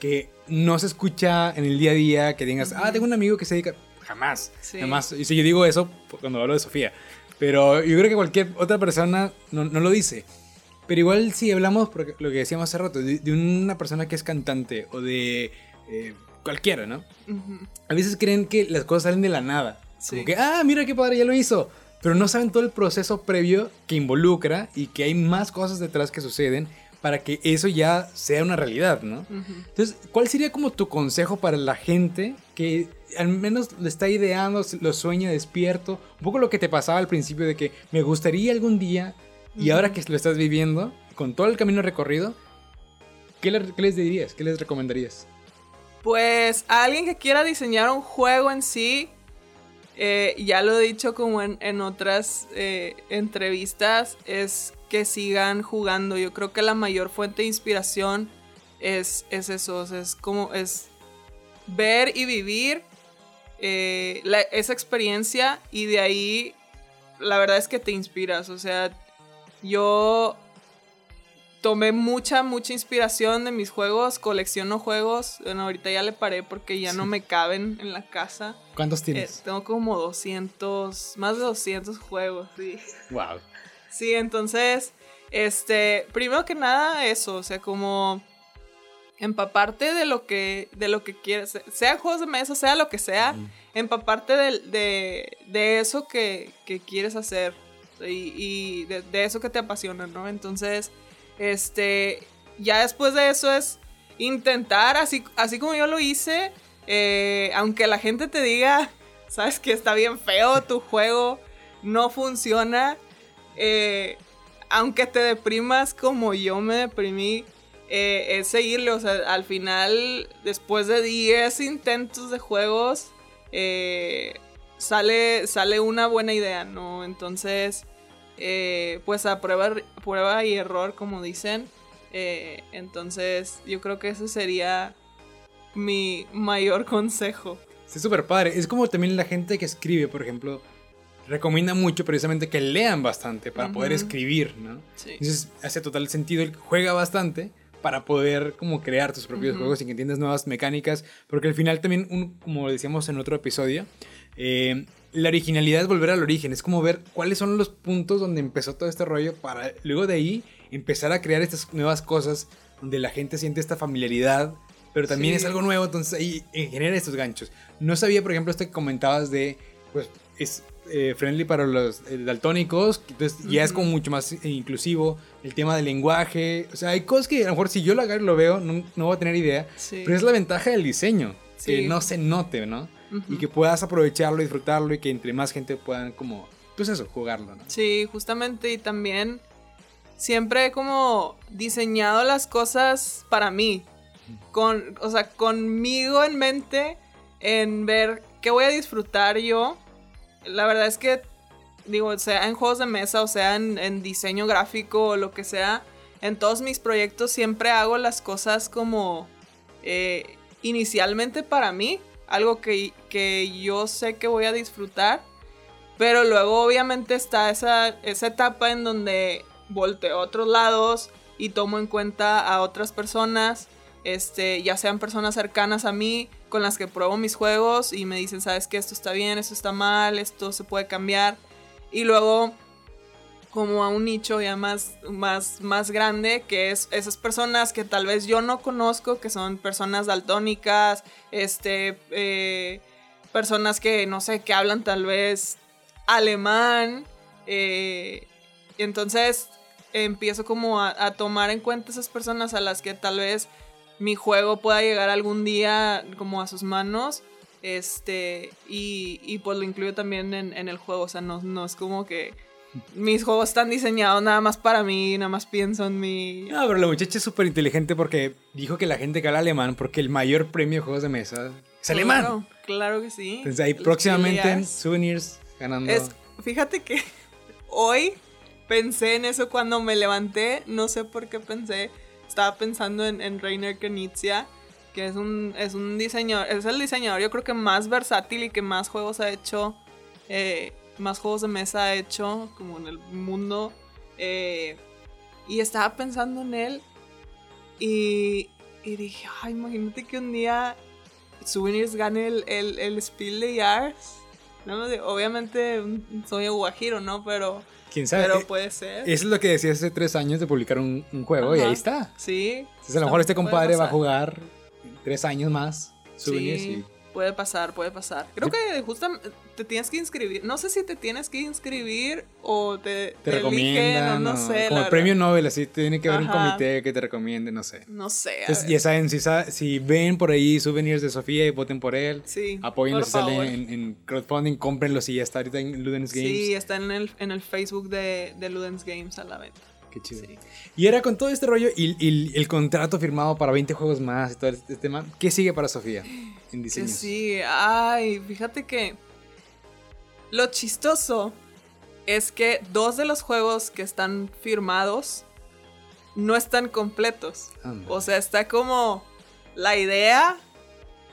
que no se escucha en el día a día, que digas, ah, tengo un amigo que se dedica, jamás, jamás. Y si yo digo eso cuando hablo de Sofía, pero yo creo que cualquier otra persona no, no lo dice. Pero igual si hablamos, porque lo que decíamos hace rato, de, una persona que es cantante o de eh, cualquiera, ¿no? A veces creen que las cosas salen de la nada. Como que, ah, mira qué padre, ya lo hizo. Pero no saben todo el proceso previo que involucra y que hay más cosas detrás que suceden para que eso ya sea una realidad, ¿no? Entonces, ¿cuál sería como tu consejo para la gente que al menos lo está ideando, lo sueña despierto? Un poco lo que te pasaba al principio de que me gustaría algún día y ahora que lo estás viviendo, con todo el camino recorrido, ¿qué, les dirías? ¿Qué les recomendarías? Pues a alguien que quiera diseñar un juego en sí, eh, ya lo he dicho como en, otras eh, entrevistas, es que sigan jugando. Yo creo que la mayor fuente de inspiración es, es eso, es como es ver y vivir eh, esa experiencia y de ahí la verdad es que te inspiras, o sea, yo tomé mucha, mucha inspiración de mis juegos, colecciono juegos. Bueno, ahorita ya le paré porque ya no me caben en la casa. ¿Cuántos tienes? Eh, tengo como 200, más de 200 juegos, sí. Wow. Sí, entonces, este, primero que nada eso, o sea, como empaparte de lo que, de lo que quieres, sea juegos de mesa, sea lo que sea, empaparte de, de, eso que, que quieres hacer y, de, eso que te apasiona, ¿no? Entonces, este, ya después de eso es intentar, así, así como yo lo hice, eh, aunque la gente te diga, sabes que está bien feo tu juego, no funciona, eh, aunque te deprimas como yo me deprimí, eh, es seguirle, o sea, al final, después de 10 intentos de juegos, sale, sale una buena idea, ¿no? Entonces, eh, pues a prueba, prueba y error, como dicen. Eh, entonces, yo creo que ese sería mi mayor consejo. Sí, súper padre. Es como también la gente que escribe, por ejemplo, recomienda mucho precisamente que lean bastante para poder escribir, ¿no? Sí. Entonces, hace total sentido, él juega bastante para poder como crear tus propios juegos y que entiendas nuevas mecánicas, porque al final también, como decíamos en otro episodio, eh, la originalidad es volver al origen, es como ver cuáles son los puntos donde empezó todo este rollo para luego de ahí empezar a crear estas nuevas cosas donde la gente siente esta familiaridad pero también es algo nuevo, entonces ahí eh, genera estos ganchos. No sabía, por ejemplo, esto que comentabas de, pues, es eh, friendly para los eh, daltónicos, entonces ya es como mucho más inclusivo, el tema del lenguaje, o sea, hay cosas que a lo mejor si yo lo agarro y lo veo, no, no voy a tener idea, pero es la ventaja del diseño, que no se note, ¿no? Y que puedas aprovecharlo, disfrutarlo y que entre más gente puedan como, pues eso, jugarlo, ¿no? Sí, justamente y también siempre he como diseñado las cosas para mí, con, o sea, conmigo en mente, en ver qué voy a disfrutar yo. La verdad es que, digo, sea en juegos de mesa o sea en, diseño gráfico o lo que sea, en todos mis proyectos siempre hago las cosas como eh, inicialmente para mí, algo que, que, yo sé que voy a disfrutar, pero luego obviamente está esa, esa etapa en donde volteo a otros lados y tomo en cuenta a otras personas este, ya sean personas cercanas a mí con las que pruebo mis juegos y me dicen, sabes que esto está bien, esto está mal, esto se puede cambiar. Y luego como a un nicho ya más, más, más grande, que es esas personas que tal vez yo no conozco, que son personas daltónicas, este, eh, personas que, no sé, que hablan tal vez alemán. Eh, entonces empiezo como a tomar en cuenta esas personas a las que tal vez mi juego pueda llegar algún día como a sus manos. Este, y, pues lo incluyo también en, el juego. O sea, no, no es como que mis juegos están diseñados nada más para mí, nada más pienso en mi. No, pero la muchacha es súper inteligente porque dijo que la gente que habla alemán, porque el mayor premio de juegos de mesa es alemán. Claro que sí. Entonces ahí próximamente en Souvenirs ganando. fíjate que hoy pensé en eso cuando me levanté, no sé por qué pensé estaba pensando en, en Rainer Knizia, que es un, es un diseñador, es el diseñador yo creo que más versátil y que más juegos ha hecho, eh, más juegos de mesa ha hecho como en el mundo. Eh, y estaba pensando en él y, y dije, ay, imagínate que un día Souvenirs gane el, el, el Spiel de Yars. ¿no? Obviamente soy guajiro, ¿no? Pero ¿Quién sabe? Pero puede ser. Eso es lo que decía hace tres años de publicar un, juego y ahí está. Sí. Entonces a lo mejor este compadre va a jugar tres años más. Sí. Puede pasar, puede pasar. Creo que justamente te tienes que inscribir. No sé si te tienes que inscribir o te, te, recomiendan. no, sé. Como el premio Nobel, así tiene que haber un comité que te recomiende, no sé. No sé. Entonces, ya saben, si, si, ven por ahí souvenirs de Sofía y voten por él, sí, apóyenlo si sale en, crowdfunding, cómprenlos y ya está ahorita en Ludens Games. Sí, está en el, en el Facebook de, de Ludens Games a la venta. Qué chido. Y era con todo este rollo y, el contrato firmado para 20 juegos más y todo este tema, ¿qué sigue para Sofía en diseño? Sí, ay, fíjate que lo chistoso es que dos de los juegos que están firmados no están completos. O sea, está como la idea,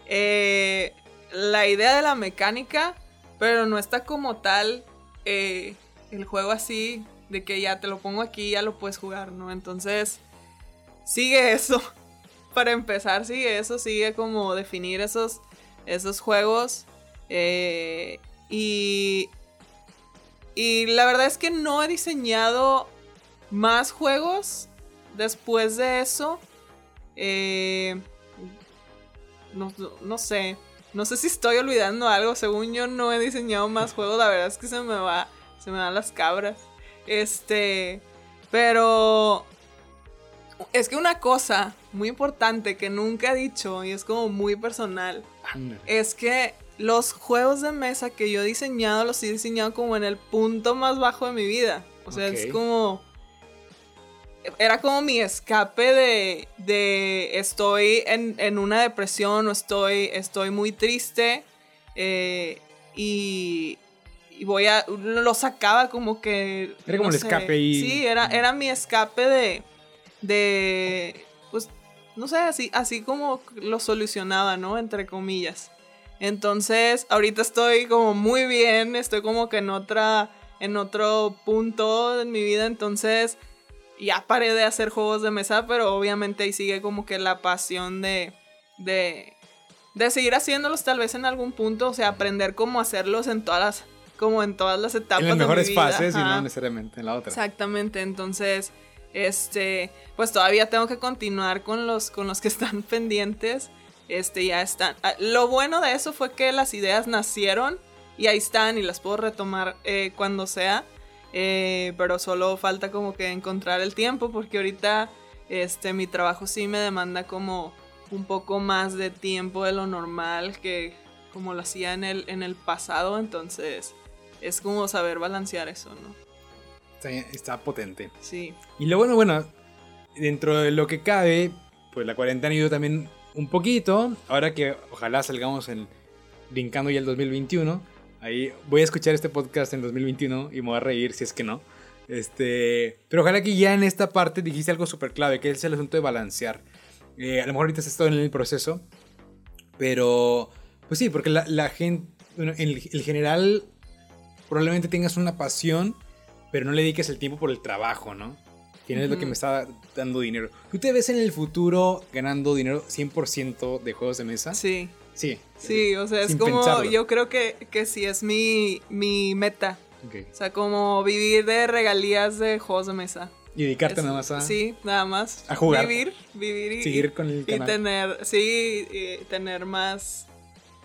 eh, la idea de la mecánica, pero no está como tal eh, el juego así de que ya te lo pongo aquí, ya lo puedes jugar, ¿no? Entonces, sigue eso. Para empezar, sigue eso, sigue como definir esos, esos juegos. Eh, y, y la verdad es que no he diseñado más juegos después de eso. Eh, no, no, sé. No sé si estoy olvidando algo. Según yo no he diseñado más juegos. La verdad es que se me va. Se me van las cabras. Este, pero es que una cosa muy importante que nunca he dicho y es como muy personal es que los juegos de mesa que yo he diseñado los he diseñado como en el punto más bajo de mi vida. O sea, es como era como mi escape de, de estoy en, una depresión o estoy, estoy muy triste eh, y, y voy a. Lo sacaba como que. Era como el escape y. Sí, era, era mi escape de. De. Pues. No sé, así, así como lo solucionaba, ¿no? Entre comillas. Entonces, ahorita estoy como muy bien. Estoy como que en otra. En otro punto en mi vida. Entonces. Ya paré de hacer juegos de mesa. Pero obviamente ahí sigue como que la pasión de. De de seguir haciéndolos tal vez en algún punto, o sea, aprender cómo hacerlos en todas las como en todas las etapas. En las mejores fases y no necesariamente en la otra. Exactamente, entonces Este, pues todavía tengo que continuar con los, con los que están pendientes. Este, ya están. Ah, lo bueno de eso fue que las ideas nacieron y ahí están y las puedo retomar eh, cuando sea. Eh, pero solo falta como que encontrar el tiempo porque ahorita este, mi trabajo sí me demanda como un poco más de tiempo de lo normal que como lo hacía en el, en el pasado. Entonces es como saber balancear eso, ¿no? Está, potente. Sí. Y lo bueno, bueno, dentro de lo que cabe, pues la cuarentena ido también un poquito. Ahora que ojalá salgamos en brincando ya el 2021. Ahí voy a escuchar este podcast en 2021 y me voy a reír si es que no. Este, pero ojalá que ya en esta parte dijiste algo súper clave, que es el asunto de balancear. Eh, a lo mejor ahorita estás todo en el proceso, pero pues sí, porque la, gente, bueno, en el general probablemente tengas una pasión pero no le dediques el tiempo por el trabajo, ¿no? Que es lo que me está dando dinero. ¿Tú te ves en el futuro ganando dinero 100% de juegos de mesa? Sí. Sí. Sí, o sea, es como, yo creo que, que sí es mi, mi meta. O sea, como vivir de regalías de juegos de mesa. Y dedicarte nada más a... Sí, nada más. A jugar. Vivir, vivir y... Seguir con el canal. Y tener, sí, y tener más,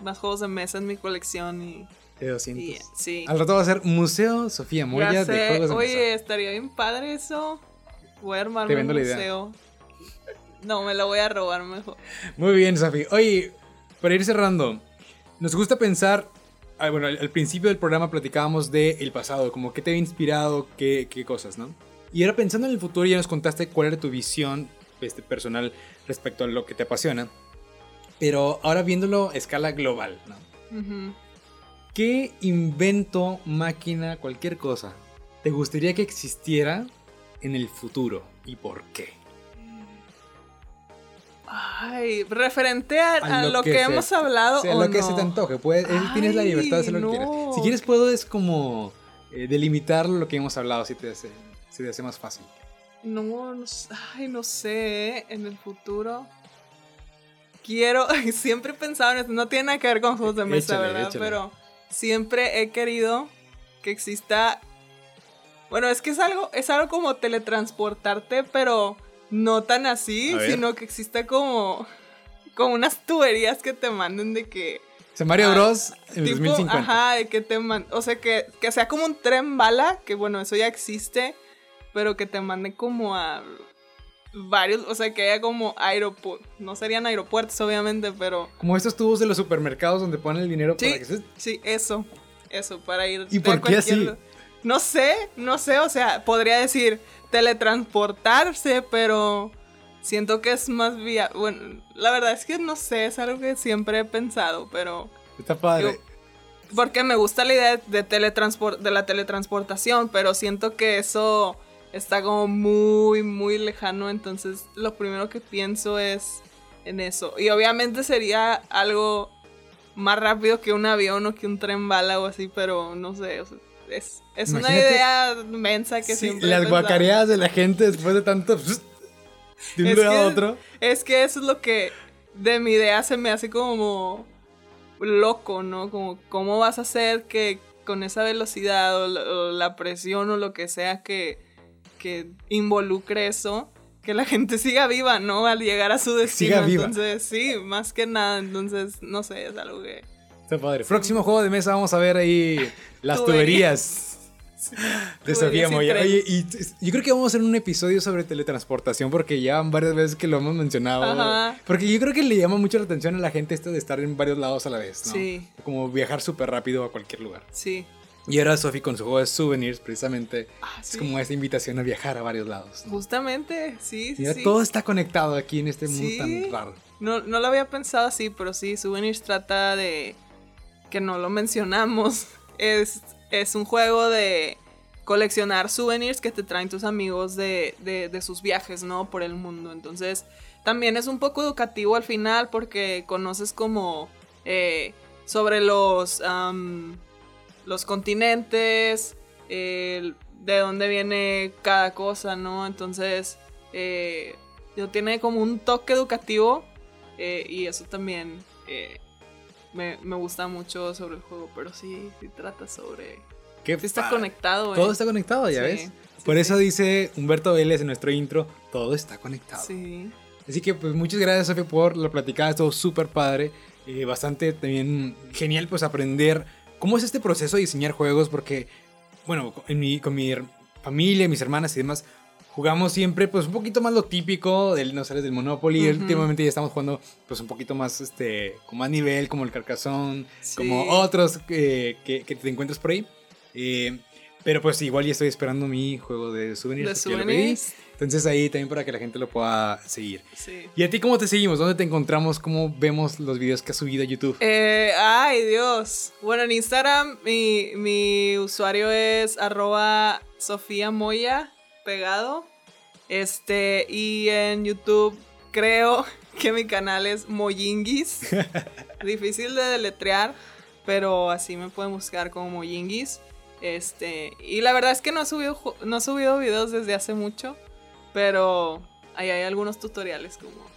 más juegos de mesa en mi colección y de 200. sí. Al rato va a ser Museo Sofía Moya de Juegos de Oye, estaría bien padre eso. Voy a armar un museo. No, me lo voy a robar mejor. Muy bien, Sofía. Oye, para ir cerrando, nos gusta pensar. Ah, bueno, al, principio del programa platicábamos de el pasado, como qué te ha inspirado, qué, qué cosas, ¿no? Y ahora pensando en el futuro, ya nos contaste cuál era tu visión este, personal respecto a lo que te apasiona. Pero ahora viéndolo a escala global, ¿no? ¿Qué invento, máquina, cualquier cosa te gustaría que existiera en el futuro y por qué? Ay, referente a, lo, que, hemos hablado. O lo que se te antoje. tienes la libertad de hacer lo que quieras. Si quieres, puedo es como eh, delimitar lo que hemos hablado si te, hace, si te hace más fácil. No, no, ay, no sé. En el futuro. Quiero. Siempre he pensado en esto. No tiene nada que ver con juegos de mesa, ¿verdad? Pero siempre he querido que exista. Bueno, es que es algo, es algo como teletransportarte, pero no tan así, sino que exista como, como unas tuberías que te manden de que. Se Mario ah, Bros. en tipo, 2050. Ajá, de que te manden. O sea, que, que sea como un tren bala, que bueno, eso ya existe, pero que te mande como a varios, o sea, que haya como aeropuertos, no serían aeropuertos obviamente, pero... Como estos tubos de los supermercados donde ponen el dinero para que se... Sí, eso, eso, para ir... ¿Y por qué así? No sé, no sé, o sea, podría decir teletransportarse, pero siento que es más vía... Bueno, la verdad es que no sé, es algo que siempre he pensado, pero... Está padre. porque me gusta la idea de, teletransport de la teletransportación, pero siento que eso está como muy, muy lejano. Entonces, lo primero que pienso es en eso. Y obviamente sería algo más rápido que un avión o que un tren bala o así, pero no sé. es, es una idea mensa que siempre. Las guacareadas de la gente después de tanto. De un lado a otro. Es que eso es lo que de mi idea se me hace como loco, ¿no? Como, ¿cómo vas a hacer que con esa velocidad o la presión o lo que sea que que involucre eso, que la gente siga viva, ¿no? Al llegar a su destino. Siga viva. Entonces, sí, más que nada, entonces, no sé, es algo que... Está padre. Próximo juego de mesa vamos a ver ahí las tuberías. De Sofía Moya. Oye, y yo creo que vamos a hacer un episodio sobre teletransportación porque ya varias veces que lo hemos mencionado. Porque yo creo que le llama mucho la atención a la gente esto de estar en varios lados a la vez, ¿no? Sí. Como viajar súper rápido a cualquier lugar. Sí. Y ahora Sophie con su juego de souvenirs, precisamente, ah, es como esta invitación a viajar a varios lados. Justamente, sí, sí, sí. Todo está conectado aquí en este mundo tan raro. No, no lo había pensado así, pero sí, souvenirs trata de que no lo mencionamos. Es, es un juego de coleccionar souvenirs que te traen tus amigos de, de, sus viajes, ¿no? Por el mundo. Entonces, también es un poco educativo al final porque conoces como eh, sobre los los continentes, de dónde viene cada cosa, ¿no? Entonces, eh, tiene como un toque educativo eh, y eso también eh, me, gusta mucho sobre el juego, pero sí, sí trata sobre... está conectado, Todo está conectado, ya ves. Por eso dice Humberto Vélez en nuestro intro, todo está conectado. Sí. Así que pues muchas gracias, Sofía, por la platicada, estuvo súper padre. Eh, bastante también genial pues aprender cómo es este proceso de diseñar juegos, porque, bueno, en mi, con mi familia, mis hermanas y demás, jugamos siempre pues un poquito más lo típico del, no sabes, del Monopoly. Últimamente ya estamos jugando pues un poquito más, este, con más nivel, como el Carcassonne, como otros eh, que, que, te encuentras por ahí. Eh, pero pues igual ya estoy esperando mi juego de souvenirs. De souvenirs. Entonces ahí también para que la gente lo pueda seguir. Sí. ¿Y a ti cómo te seguimos? ¿Dónde te encontramos? ¿Cómo vemos los videos que has subido a YouTube? Eh, ay, Dios. Bueno, en Instagram mi, mi usuario es arroba Sofía Moya pegado. Este, y en YouTube creo que mi canal es Moyinguis. Difícil de deletrear, pero así me pueden buscar como Moyinguis. Este, y la verdad es que no he subido, no he subido videos desde hace mucho, pero ahí hay algunos tutoriales como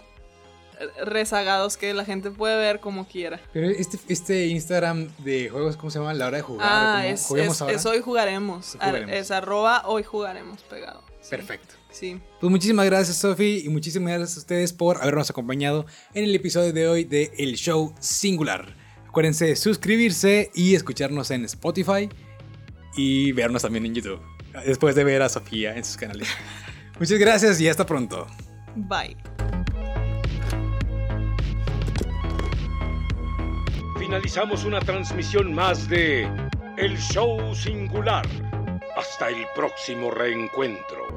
rezagados que la gente puede ver como quiera. Pero este, este Instagram de juegos, ¿cómo se llama? La hora de jugar. Ah, es, hoy jugaremos. Es arroba hoy jugaremos pegado. Perfecto. Sí. Pues muchísimas gracias, Sofi, y muchísimas gracias a ustedes por habernos acompañado en el episodio de hoy de El Show Singular. Acuérdense de suscribirse y escucharnos en Spotify y vernos también en YouTube. Después de ver a Sofía en sus canales. Muchas gracias y hasta pronto. Bye. Finalizamos una transmisión más de El Show Singular. Hasta el próximo reencuentro.